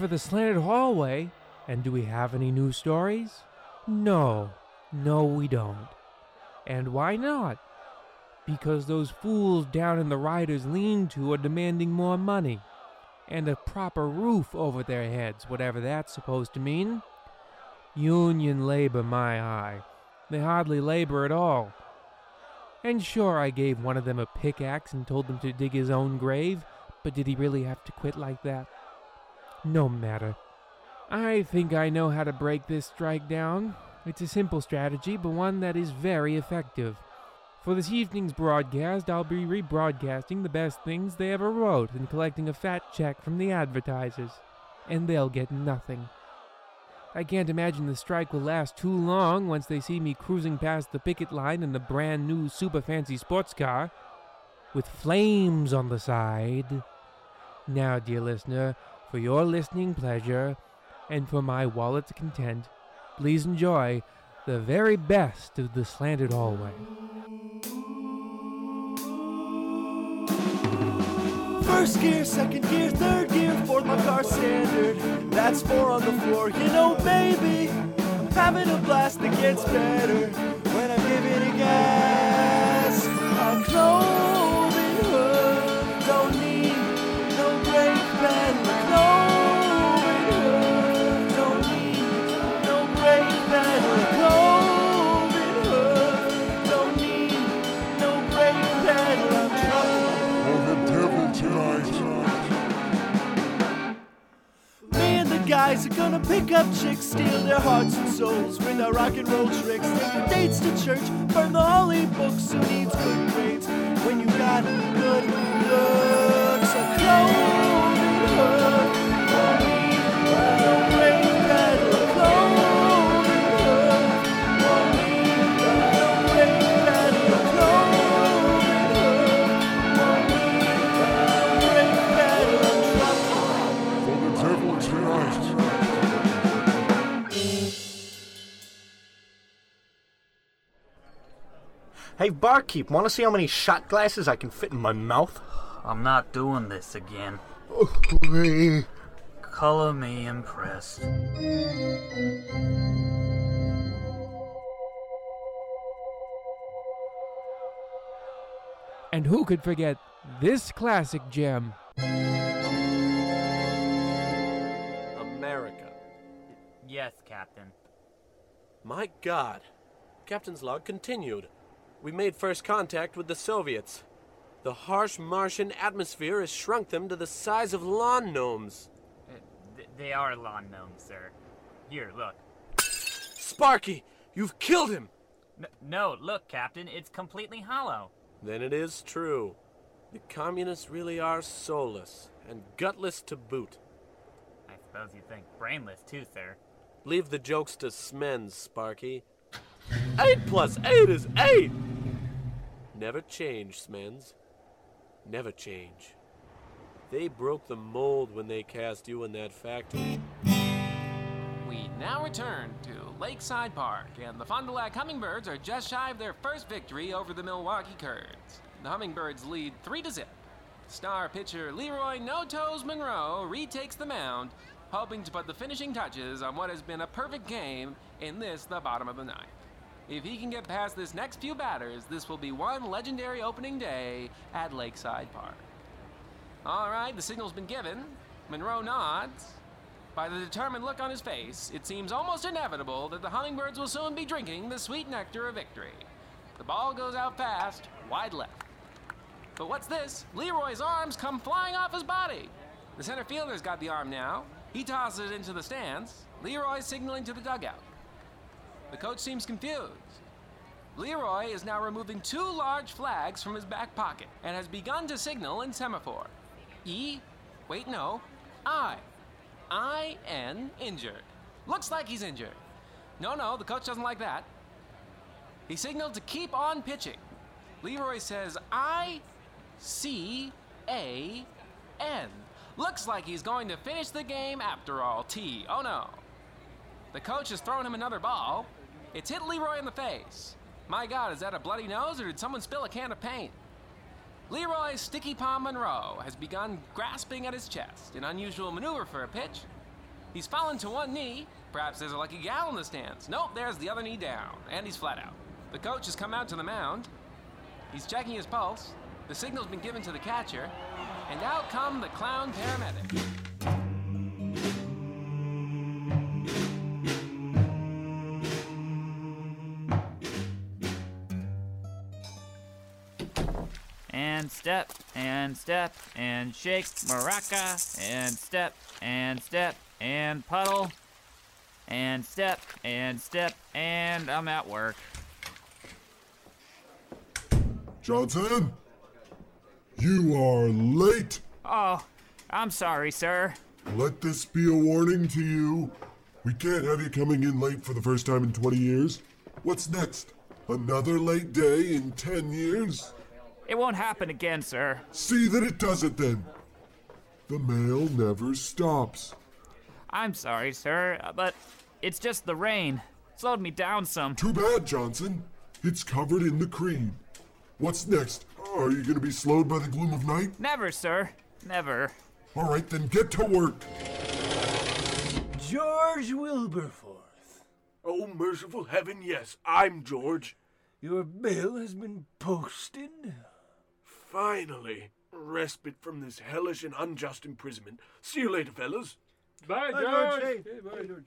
for the slanted hallway. And do we have any new stories? No, no, we don't. And why not? Because those fools down in the writer's lean to are demanding more money. And a proper roof over their heads, whatever that's supposed to mean. Union labor, my eye. They hardly labor at all. And sure, I gave one of them a pickaxe and told him to dig his own grave, but did he really have to quit like that? No matter. I think I know how to break this strike down. It's a simple strategy, but one that is very effective. For this evening's broadcast, I'll be rebroadcasting the best things they ever wrote and collecting a fat check from the advertisers. And they'll get nothing. I can't imagine the strike will last too long once they see me cruising past the picket line in a brand new super fancy sports car with flames on the side. Now, dear listener, for your listening pleasure and for my wallet's content, please enjoy the very best of the slanted hallway. First gear, second gear, third gear, fourth my car standard. That's four on the floor, you know, baby. I'm having a blast that gets better when I'm giving a gas. Their hearts and souls with their rock and roll tricks. Take the dates to church, burn the holy books. Who needs good grades when you got Hey, barkeep, want to see how many shot glasses I can fit in my mouth? I'm not doing this again. Color me impressed. And who could forget this classic gem? America. Yes, Captain. My God. Captain's log continued. We made first contact with the Soviets. The harsh Martian atmosphere has shrunk them to the size of lawn gnomes. Uh, th- they are lawn gnomes, sir. Here, look. Sparky, you've killed him! N- no, look, Captain, it's completely hollow. Then it is true. The communists really are soulless and gutless to boot. I suppose you think brainless, too, sir. Leave the jokes to Smens, Sparky. Eight plus eight is eight! Never change, Smens. Never change. They broke the mold when they cast you in that factory. We now return to Lakeside Park, and the Fond du Lac Hummingbirds are just shy of their first victory over the Milwaukee Curds. The Hummingbirds lead 3 to zip. Star pitcher Leroy No Toes Monroe retakes the mound, hoping to put the finishing touches on what has been a perfect game in this, the bottom of the ninth. If he can get past this next few batters, this will be one legendary opening day at Lakeside Park. All right, the signal's been given. Monroe nods. By the determined look on his face, it seems almost inevitable that the Hummingbirds will soon be drinking the sweet nectar of victory. The ball goes out fast, wide left. But what's this? Leroy's arms come flying off his body. The center fielder's got the arm now. He tosses it into the stands. Leroy's signaling to the dugout. The coach seems confused. Leroy is now removing two large flags from his back pocket and has begun to signal in semaphore. E, wait, no, I. I N injured. Looks like he's injured. No, no, the coach doesn't like that. He signaled to keep on pitching. Leroy says I C A N. Looks like he's going to finish the game after all. T. Oh no. The coach has thrown him another ball. It's hit Leroy in the face. My God, is that a bloody nose or did someone spill a can of paint? Leroy Sticky Palm Monroe has begun grasping at his chest, an unusual maneuver for a pitch. He's fallen to one knee. Perhaps there's a lucky gal in the stands. Nope, there's the other knee down, and he's flat out. The coach has come out to the mound. He's checking his pulse. The signal's been given to the catcher, and out come the clown paramedic. Step and step and shake maraca and step and step and puddle and step and step and I'm at work. Johnson, you are late. Oh, I'm sorry, sir. Let this be a warning to you. We can't have you coming in late for the first time in 20 years. What's next? Another late day in 10 years? It won't happen again, sir. See that it doesn't then. The mail never stops. I'm sorry, sir, uh, but it's just the rain. Slowed me down some. Too bad, Johnson. It's covered in the cream. What's next? Are you going to be slowed by the gloom of night? Never, sir. Never. All right, then get to work. George Wilberforce, Oh, merciful heaven, yes, I'm George. your bill has been posted. Finally, respite from this hellish and unjust imprisonment. See you later, fellas. Bye, George. George. Hey. bye, George.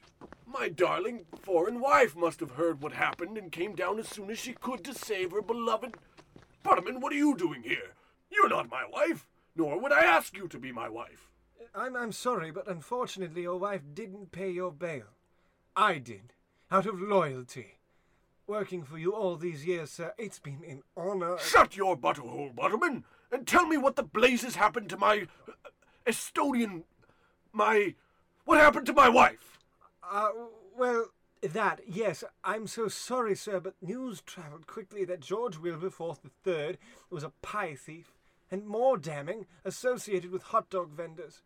My darling foreign wife must have heard what happened and came down as soon as she could to save her beloved. Butterman, what are you doing here? You're not my wife, nor would I ask you to be my wife. I'm, I'm sorry, but unfortunately, your wife didn't pay your bail. I did, out of loyalty. Working for you all these years, sir, it's been an honor. Shut your butterhole, Butterman, and tell me what the blazes happened to my uh, Estonian. my. What happened to my wife? Uh, well, that, yes, I'm so sorry, sir, but news travelled quickly that George Wilberforce III was a pie thief, and more damning, associated with hot dog vendors.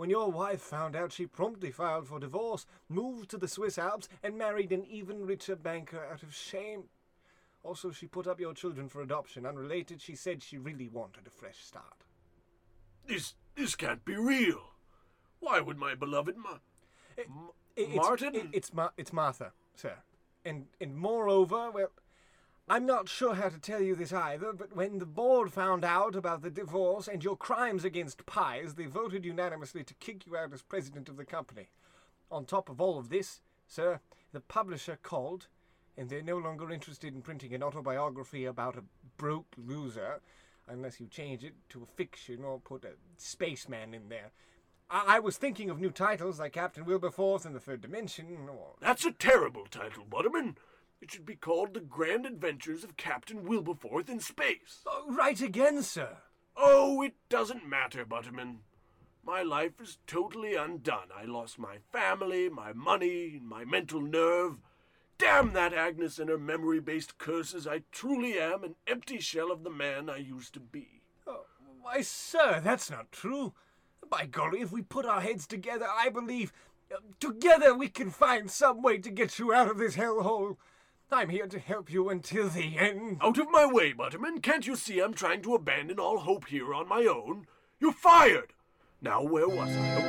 When your wife found out, she promptly filed for divorce, moved to the Swiss Alps, and married an even richer banker out of shame. Also, she put up your children for adoption. Unrelated, she said she really wanted a fresh start. This. this can't be real. Why would my beloved Ma. I- it's, Martin? i- it's Ma- it's Martha, sir. And and moreover, well, I'm not sure how to tell you this either, but when the board found out about the divorce and your crimes against pies, they voted unanimously to kick you out as president of the company. On top of all of this, sir, the publisher called, and they're no longer interested in printing an autobiography about a broke loser, unless you change it to a fiction or put a spaceman in there. I, I was thinking of new titles like Captain Wilberforce and the Third Dimension, or That's a terrible title, Butterman. It should be called The Grand Adventures of Captain Wilberforce in Space. Oh, right again, sir. Oh, it doesn't matter, Butterman. My life is totally undone. I lost my family, my money, my mental nerve. Damn that Agnes and her memory based curses. I truly am an empty shell of the man I used to be. Oh, why, sir, that's not true. By golly, if we put our heads together, I believe uh, together we can find some way to get you out of this hellhole. I'm here to help you until the end. Out of my way, Butterman. Can't you see I'm trying to abandon all hope here on my own? You're fired! Now, where was I?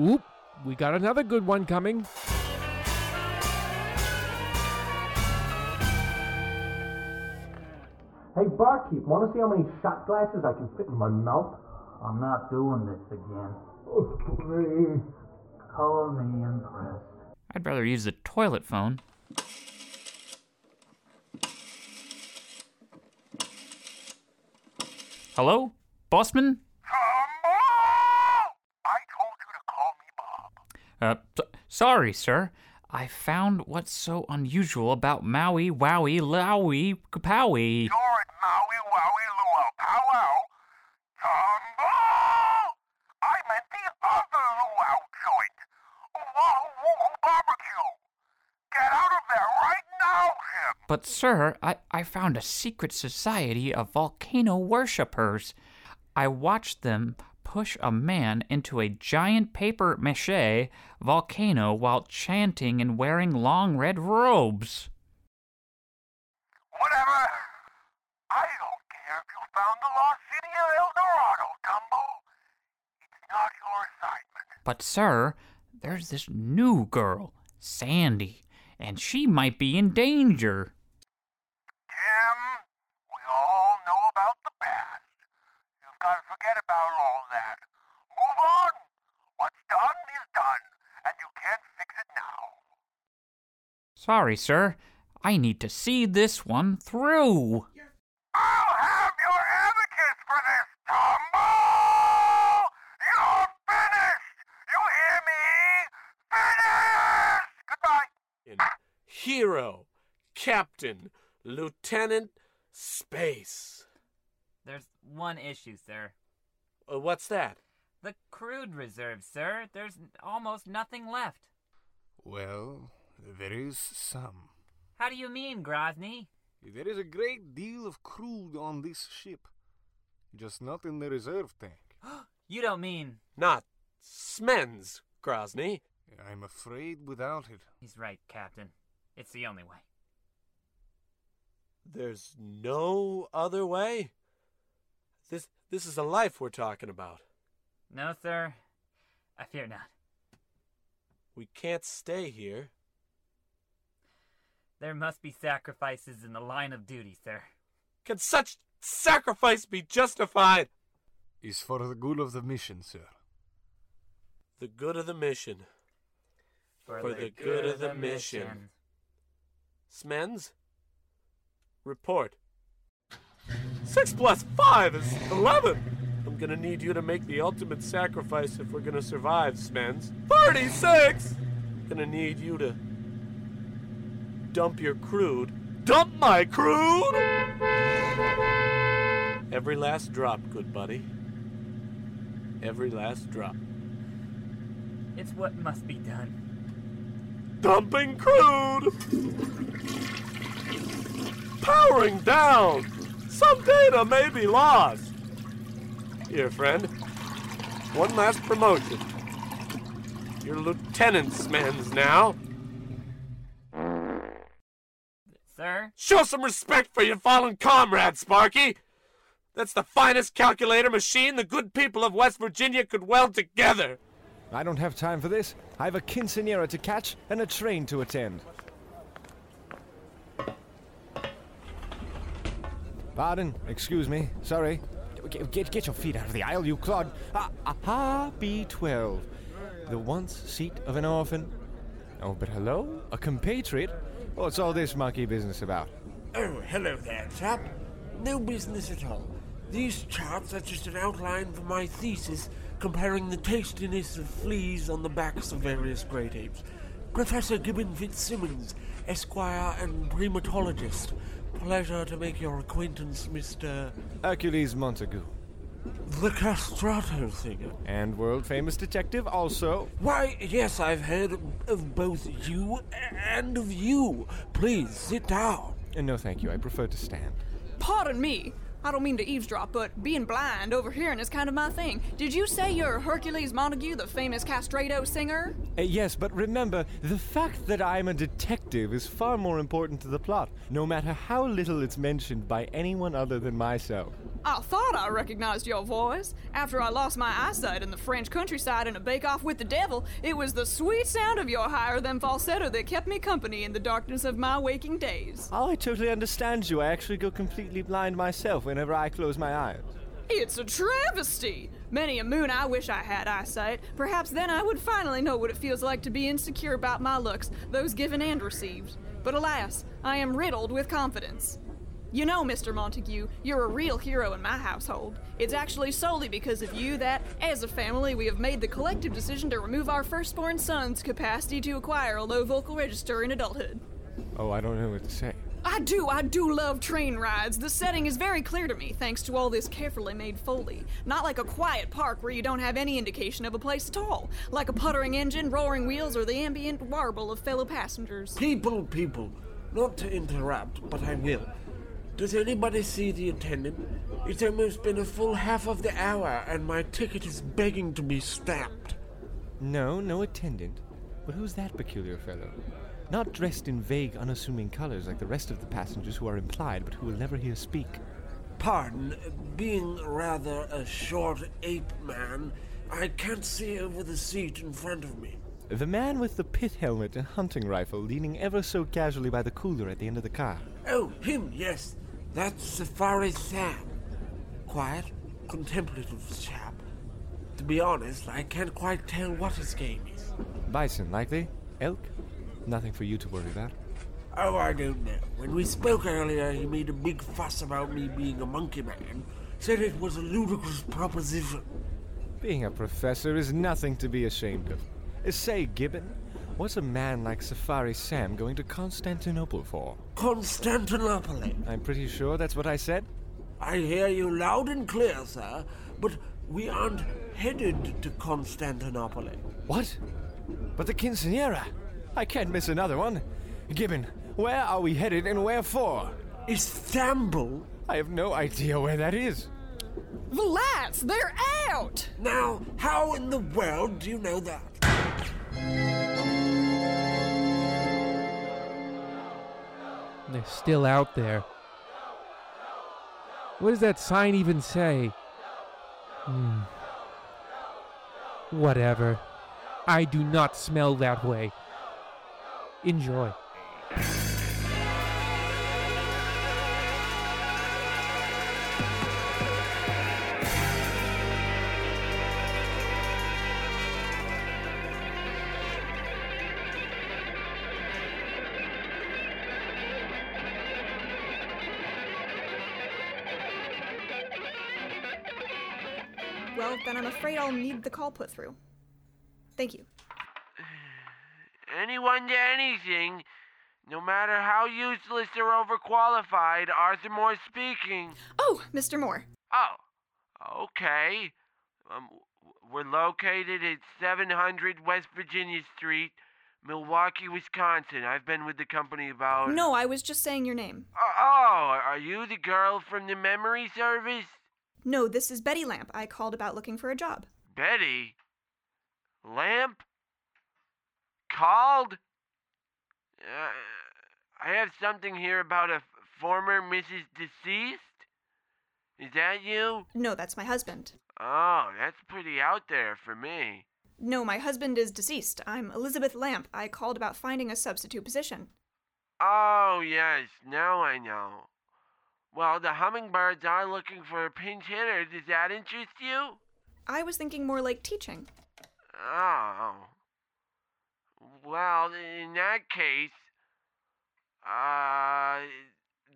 Oop, we got another good one coming. Hey, barkeep, want to see how many shot glasses I can fit in my mouth? I'm not doing this again. Color me impressed. I'd rather use the toilet phone. Hello? Bossman? I told you to call me Bob. Uh, s- sorry, sir. I found what's so unusual about Maui, Wowie, Lowie, Kapowie. You're But, sir, I, I found a secret society of volcano worshippers. I watched them push a man into a giant paper mache volcano while chanting and wearing long red robes. Whatever. I don't care if you found the lost city of El Dorado, Dumbo. It's not your assignment. But, sir, there's this new girl, Sandy and she might be in danger. Jim, we all know about the past. You've got to forget about all that. Move on. What's done is done, and you can't fix it now. Sorry, sir. I need to see this one through. I'll have your advocates for this, Tombo! You're finished! You hear me? Finished! Goodbye! In Hero, Captain, Lieutenant, Space. There's one issue, sir. Uh, what's that? The crude reserve, sir. There's almost nothing left. Well, there is some. How do you mean, Grozny? There is a great deal of crude on this ship. Just not in the reserve tank. You don't mean. Not Smens, Grozny. I'm afraid without it. He's right, Captain. It's the only way. There's no other way? This this is a life we're talking about. No, sir. I fear not. We can't stay here. There must be sacrifices in the line of duty, sir. Can such sacrifice be justified? Is for the good of the mission, sir. The good of the mission. For the good of the mission. Smens? Report. Six plus five is eleven. I'm gonna need you to make the ultimate sacrifice if we're gonna survive, Smens. Thirty-six! Gonna need you to dump your crude. Dump my crude! Every last drop, good buddy. Every last drop. It's what must be done. Dumping crude! Powering down! Some data may be lost. Here, friend. One last promotion. You're lieutenant Smens now. Sir? Show some respect for your fallen comrade, Sparky! That's the finest calculator machine the good people of West Virginia could weld together. I don't have time for this. I have a quinceanera to catch and a train to attend. Pardon, excuse me, sorry. Get, get, get your feet out of the aisle, you clod. Ah, aha, B12. The once seat of an orphan. Oh, but hello? A compatriot? What's all this monkey business about? Oh, hello there, chap. No business at all. These charts are just an outline for my thesis comparing the tastiness of fleas on the backs of various great apes. Professor Gibbon Fitzsimmons, Esquire and primatologist. Pleasure to make your acquaintance, Mr. Hercules Montague. The castrato singer. And world famous detective also. Why, yes, I've heard of both you and of you. Please sit down. Uh, no, thank you. I prefer to stand. Pardon me. I don't mean to eavesdrop, but being blind overhearing is kind of my thing. Did you say you're Hercules Montague, the famous castrato singer? Uh, yes, but remember, the fact that I'm a detective is far more important to the plot, no matter how little it's mentioned by anyone other than myself. I thought I recognized your voice. After I lost my eyesight in the French countryside in a bake-off with the devil, it was the sweet sound of your higher than falsetto that kept me company in the darkness of my waking days. Oh, I totally understand you. I actually go completely blind myself whenever I close my eyes. It's a travesty! Many a moon I wish I had eyesight. Perhaps then I would finally know what it feels like to be insecure about my looks, those given and received. But alas, I am riddled with confidence. You know, Mr. Montague, you're a real hero in my household. It's actually solely because of you that, as a family, we have made the collective decision to remove our firstborn son's capacity to acquire a low vocal register in adulthood. Oh, I don't know what to say. I do, I do love train rides. The setting is very clear to me thanks to all this carefully made foley. Not like a quiet park where you don't have any indication of a place at all. Like a puttering engine, roaring wheels, or the ambient warble of fellow passengers. People, people, not to interrupt, but I will. Does anybody see the attendant? It's almost been a full half of the hour, and my ticket is begging to be stamped. No, no attendant. But who's that peculiar fellow? Not dressed in vague, unassuming colors like the rest of the passengers who are implied, but who will never hear speak. Pardon, being rather a short ape man, I can't see over the seat in front of me. The man with the pith helmet and hunting rifle leaning ever so casually by the cooler at the end of the car. Oh, him, yes. That's Safari Sam. Quiet, contemplative chap. To be honest, I can't quite tell what his game is. Bison, likely? Elk? Nothing for you to worry about. Oh, I don't know. When we spoke earlier, he made a big fuss about me being a monkey man. Said it was a ludicrous proposition. Being a professor is nothing to be ashamed of. Uh, Say, Gibbon, what's a man like Safari Sam going to Constantinople for? Constantinople. I'm pretty sure that's what I said. I hear you loud and clear, sir, but we aren't headed to Constantinople. What? But the Quinceanera! I can't miss another one. Gibbon, where are we headed and where for? Istanbul? I have no idea where that is. The lads, they're out! Now, how in the world do you know that? They're still out there. What does that sign even say? Hmm. Whatever. I do not smell that way. Enjoy. Well, then I'm afraid I'll need the call put through. Thank you. Anyone to anything, no matter how useless or overqualified, Arthur Moore speaking. Oh, Mr. Moore. Oh, okay. Um, we're located at 700 West Virginia Street, Milwaukee, Wisconsin. I've been with the company about. No, I was just saying your name. Oh, oh, are you the girl from the memory service? No, this is Betty Lamp. I called about looking for a job. Betty? Lamp? Called? Uh, I have something here about a f- former Mrs. Deceased. Is that you? No, that's my husband. Oh, that's pretty out there for me. No, my husband is deceased. I'm Elizabeth Lamp. I called about finding a substitute position. Oh, yes, now I know. Well, the hummingbirds are looking for a pinch hitter. Does that interest you? I was thinking more like teaching. Oh. Well, in that case, uh,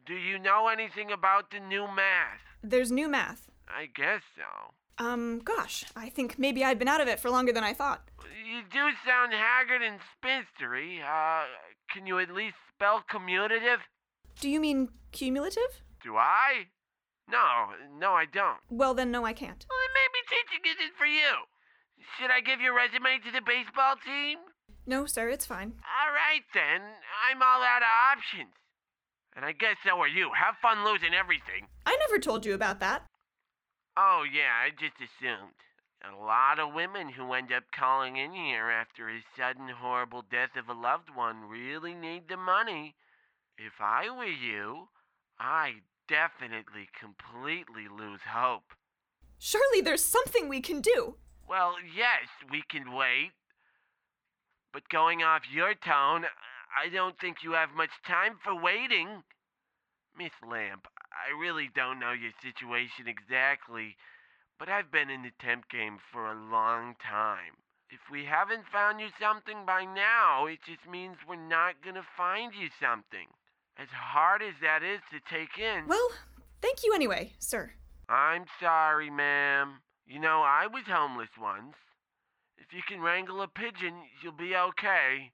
do you know anything about the new math? There's new math. I guess so. Um, gosh, I think maybe I'd been out of it for longer than I thought. You do sound haggard and spinstery. Uh, can you at least spell commutative? Do you mean cumulative? Do I? No, no, I don't. Well, then, no, I can't. Well, then maybe teaching isn't for you. Should I give your resume to the baseball team? No, sir, it's fine. All right, then. I'm all out of options. And I guess so are you. Have fun losing everything. I never told you about that. Oh, yeah, I just assumed. A lot of women who end up calling in here after a sudden horrible death of a loved one really need the money. If I were you, I'd definitely completely lose hope. Surely there's something we can do. Well, yes, we can wait. But going off your tone, I don't think you have much time for waiting. Miss Lamp, I really don't know your situation exactly, but I've been in the temp game for a long time. If we haven't found you something by now, it just means we're not gonna find you something. As hard as that is to take in. Well, thank you anyway, sir. I'm sorry, ma'am. You know, I was homeless once. If you can wrangle a pigeon, you'll be okay.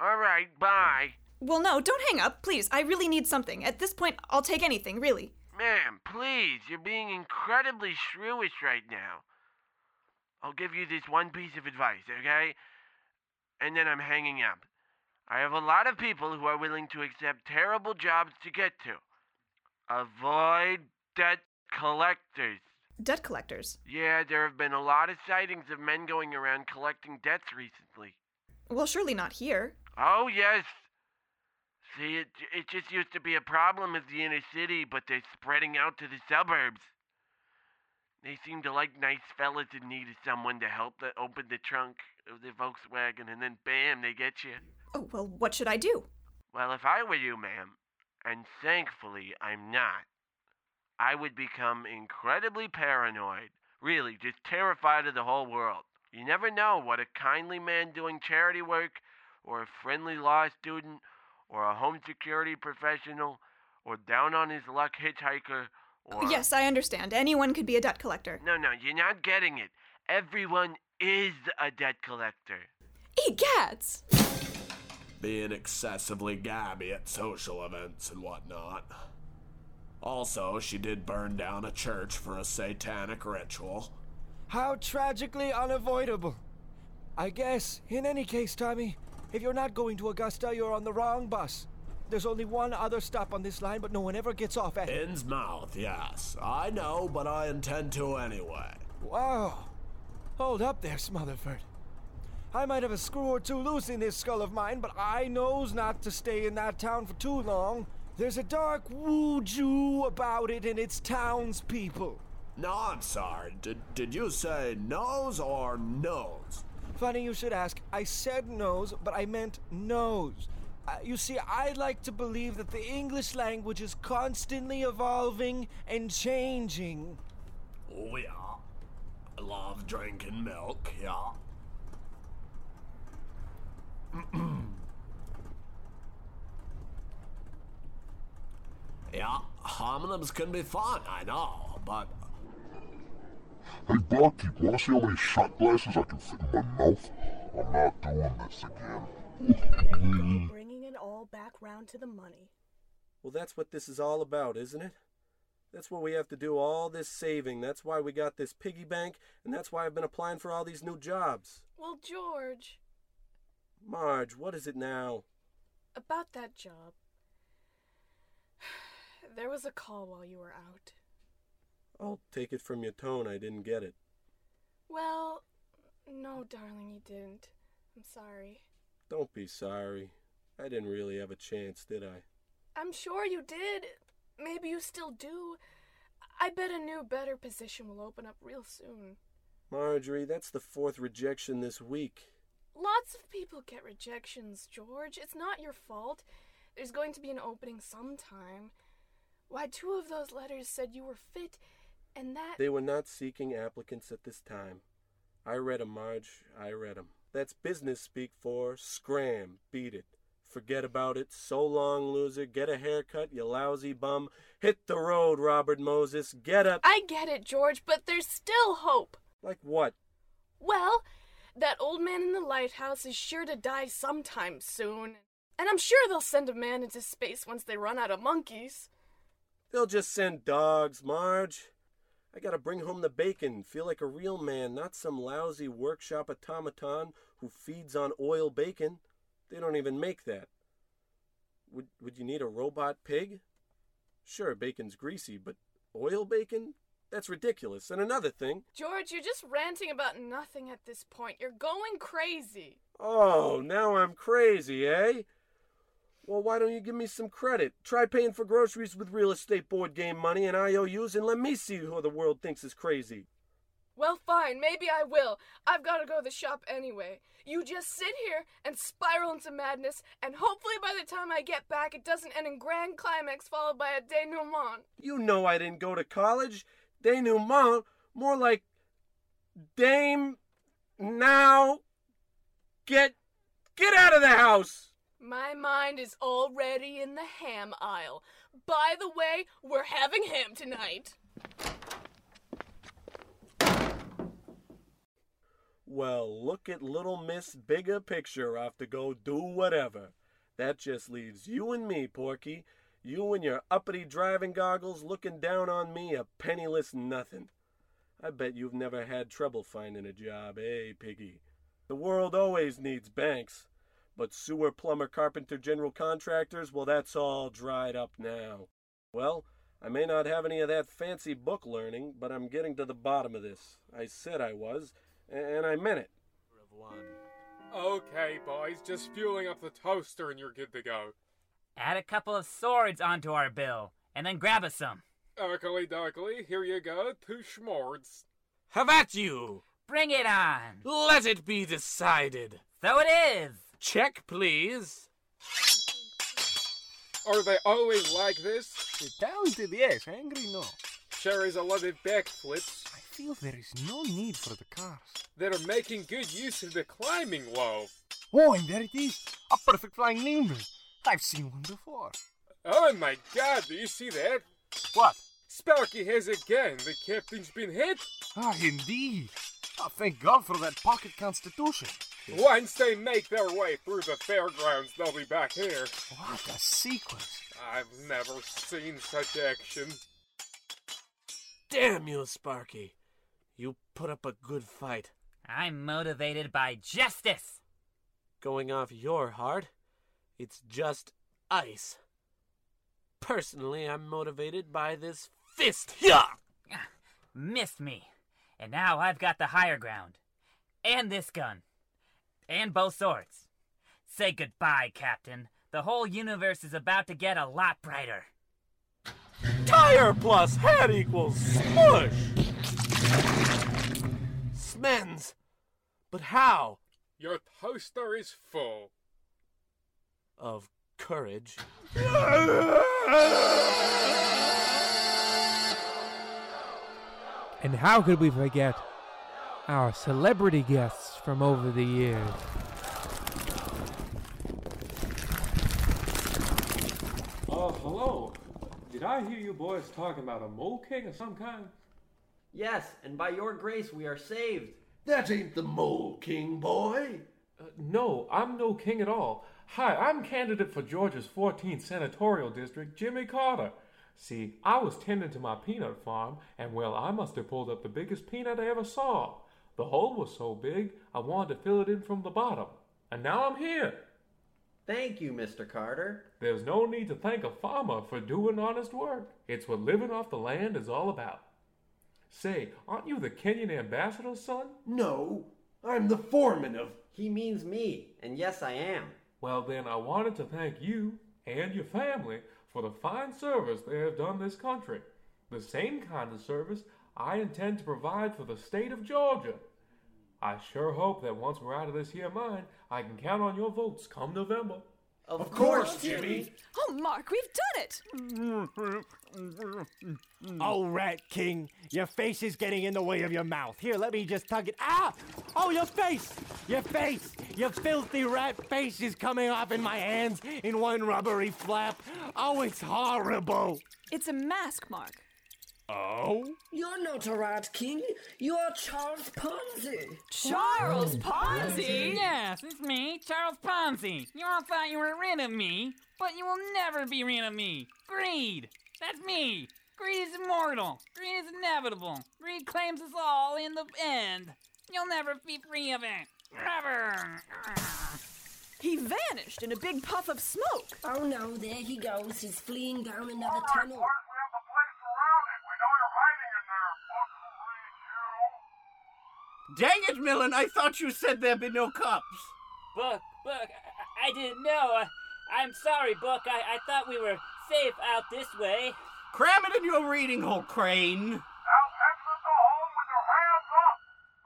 All right, bye. Well, no, don't hang up, please. I really need something. At this point, I'll take anything, really. Ma'am, please, you're being incredibly shrewish right now. I'll give you this one piece of advice, okay? And then I'm hanging up. I have a lot of people who are willing to accept terrible jobs to get to. Avoid debt collectors. Debt collectors. Yeah, there have been a lot of sightings of men going around collecting debts recently. Well, surely not here. Oh, yes. See, it, it just used to be a problem in the inner city, but they're spreading out to the suburbs. They seem to like nice fellas in need of someone to help them open the trunk of the Volkswagen, and then bam, they get you. Oh, well, what should I do? Well, if I were you, ma'am, and thankfully I'm not, I would become incredibly paranoid. Really, just terrified of the whole world. You never know what a kindly man doing charity work, or a friendly law student, or a home security professional, or down on his luck hitchhiker, or. Yes, I understand. Anyone could be a debt collector. No, no, you're not getting it. Everyone is a debt collector. Egads! Being excessively gabby at social events and whatnot. Also, she did burn down a church for a satanic ritual. How tragically unavoidable. I guess, in any case, Tommy, if you're not going to Augusta, you're on the wrong bus. There's only one other stop on this line, but no one ever gets off at it. Innsmouth, yes. I know, but I intend to anyway. Wow. Hold up there, Smotherford. I might have a screw or two loose in this skull of mine, but I knows not to stay in that town for too long. There's a dark woo-joo about it and its townspeople. No, I'm sorry. Did, did you say nose or nose? Funny you should ask. I said nose, but I meant nose. Uh, you see, I like to believe that the English language is constantly evolving and changing. Oh, yeah. I love drinking milk, yeah. yeah, homonyms can be fun, I know, but Hey, barkeep, wanna see how many shot glasses I can fit in my mouth? I'm not doing this again. Bringing it all back round to the money. Well, that's what this is all about, isn't it? That's what we have to do all this saving. That's why we got this piggy bank, and that's why I've been applying for all these new jobs. Well, George, Marge, what is it now? about that job. There was a call while you were out. I'll take it from your tone I didn't get it. Well, no, darling, you didn't. I'm sorry. Don't be sorry. I didn't really have a chance, did I? I'm sure you did. Maybe you still do. I bet a new, better position will open up real soon. Marjorie, that's the fourth rejection this week. Lots of people get rejections, George. It's not your fault. There's going to be an opening sometime. Why, two of those letters said you were fit, and that. They were not seeking applicants at this time. I read 'em, Marge. I read 'em. That's business speak for scram, beat it. Forget about it. So long, loser. Get a haircut, you lousy bum. Hit the road, Robert Moses. Get up. I get it, George, but there's still hope. Like what? Well, that old man in the lighthouse is sure to die sometime soon. And I'm sure they'll send a man into space once they run out of monkeys. They'll just send dogs, Marge. I gotta bring home the bacon, feel like a real man, not some lousy workshop automaton who feeds on oil bacon. They don't even make that. Would, would you need a robot pig? Sure, bacon's greasy, but oil bacon? That's ridiculous. And another thing. George, you're just ranting about nothing at this point. You're going crazy. Oh, now I'm crazy, eh? Well, why don't you give me some credit? Try paying for groceries with real estate board game money and IOUs and let me see who the world thinks is crazy. Well, fine, maybe I will. I've got to go to the shop anyway. You just sit here and spiral into madness, and hopefully by the time I get back, it doesn't end in grand climax followed by a denouement. You know I didn't go to college. Denouement, more like Dame. Now, get get out of the house. My mind is already in the ham aisle. By the way, we're having ham tonight. Well, look at little Miss Bigger Picture off to go do whatever. That just leaves you and me, Porky. You and your uppity driving goggles looking down on me, a penniless nothing. I bet you've never had trouble finding a job, eh, Piggy? The world always needs banks. But sewer, plumber, carpenter, general contractors, well, that's all dried up now. Well, I may not have any of that fancy book learning, but I'm getting to the bottom of this. I said I was, and I meant it. Okay, boys, just fueling up the toaster and you're good to go. Add a couple of swords onto our bill, and then grab us some. Darkly, darkly, here you go, two schmords. Have at you! Bring it on! Let it be decided. So it is! Check, please. Are they always like this? Talented, yes. Angry, no. Sure is a lot of backflips. I feel there is no need for the cars. They're making good use of the climbing wall. Oh, and there it is. A perfect flying limber. I've seen one before. Oh my god, do you see that? What? Sparky has a gun. The captain's been hit. Ah, indeed. Oh, thank God for that pocket constitution. Once they make their way through the fairgrounds, they'll be back here. What a sequence. I've never seen such action. Damn you, Sparky. You put up a good fight. I'm motivated by justice. Going off your heart, it's just ice. Personally, I'm motivated by this fist. Yeah! Missed me. And now I've got the higher ground. And this gun. And both swords. Say goodbye, Captain. The whole universe is about to get a lot brighter. Tire plus head equals smush! Smens! But how? Your toaster is full. Of courage. And how could we forget our celebrity guests from over the years? Oh, hello. Did I hear you boys talking about a mole king of some kind? Yes, and by your grace we are saved. That ain't the Mole King, boy. Uh, no, I'm no king at all. Hi, I'm candidate for Georgia's 14th senatorial district, Jimmy Carter. See, I was tending to my peanut farm, and well, I must have pulled up the biggest peanut I ever saw. The hole was so big, I wanted to fill it in from the bottom. And now I'm here. Thank you, Mr. Carter. There's no need to thank a farmer for doing honest work. It's what living off the land is all about. Say, aren't you the Kenyan ambassador's son? No, I'm the foreman of. He means me, and yes, I am. Well, then, I wanted to thank you and your family for the fine service they have done this country. The same kind of service I intend to provide for the state of Georgia. I sure hope that once we're out of this here mine, I can count on your votes come November. Of, of course, course, Jimmy. Oh, Mark, we've done it. oh, Rat King, your face is getting in the way of your mouth. Here, let me just tug it. Ah! Oh, your face! Your face! Your filthy rat face is coming off in my hands in one rubbery flap. Oh, it's horrible. It's a mask, Mark. Oh? You're not a rat king. You're Charles Ponzi. Charles oh. Ponzi? Yes, it's me, Charles Ponzi. You all thought you were rid of me, but you will never be rid of me. Greed. That's me. Greed is immortal. Greed is inevitable. Greed claims us all in the end. You'll never be free of it. Never. He vanished in a big puff of smoke. Oh no, there he goes. He's fleeing down another tunnel. Dang it, Millen, I thought you said there'd be no cops. Buck, Buck, I, I didn't know. I, I'm sorry, Buck. I, I thought we were safe out this way. Cram it in your reading hole, Crane. Now exit the home with your hands up.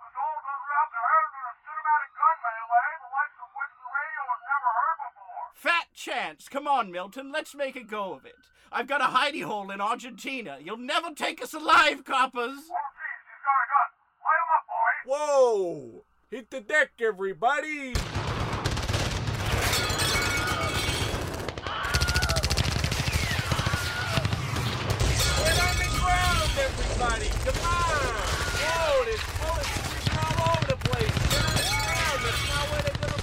This all doesn't have in a cinematic gun melee, the likes of which the radio has never heard before. Fat chance. Come on, Milton, let's make a go of it. I've got a hidey hole in Argentina. You'll never take us alive, coppers. Oh, geez, he's got a gun. Light him up, boys. Whoa! Hit the deck, everybody! Get on the ground, everybody! Come on! Whoa, there's bullets shooting all over the place! Get on the ground! That's not where they're gonna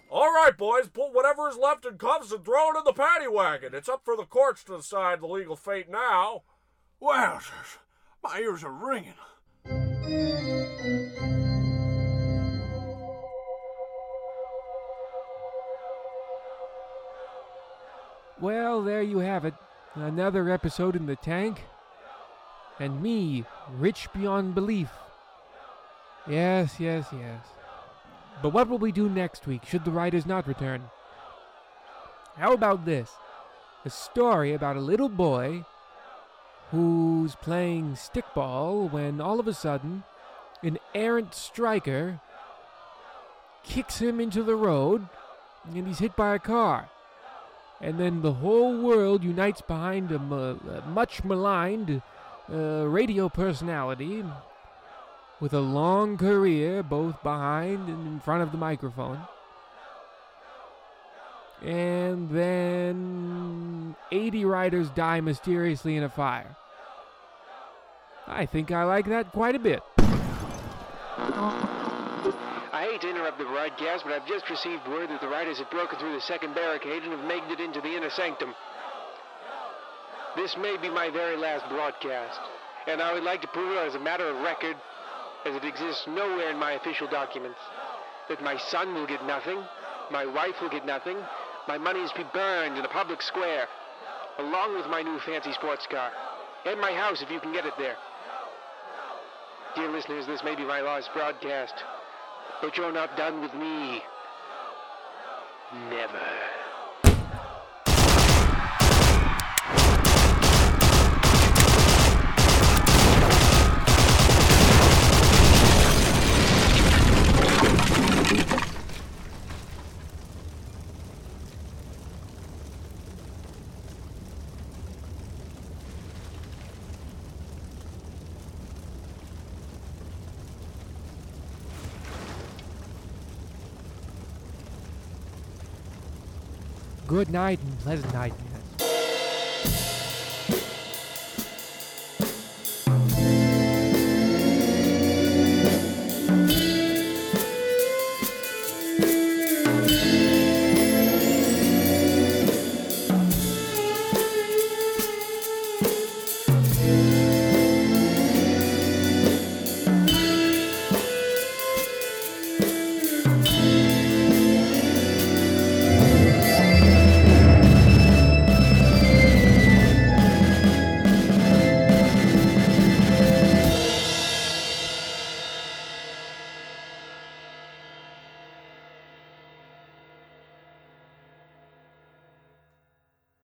be! Alright, boys, put whatever is left in cuffs and throw it in the paddy wagon. It's up for the courts to decide the legal fate now. Wow, my ears are ringing. Well, there you have it. Another episode in the tank. And me, rich beyond belief. Yes, yes, yes. But what will we do next week should the writers not return? How about this? A story about a little boy who's playing stickball when all of a sudden an errant striker kicks him into the road and he's hit by a car. And then the whole world unites behind a, mu- a much maligned uh, radio personality with a long career both behind and in front of the microphone. And then 80 riders die mysteriously in a fire. I think I like that quite a bit. I hate to interrupt the broadcast, but I've just received word that the riders have broken through the second barricade and have made it into the inner sanctum. This may be my very last broadcast, and I would like to prove it as a matter of record, as it exists nowhere in my official documents, that my son will get nothing, my wife will get nothing, my money is to be burned in a public square, along with my new fancy sports car, and my house if you can get it there. Dear listeners, this may be my last broadcast, but you're not done with me. Never. Good night and pleasant night.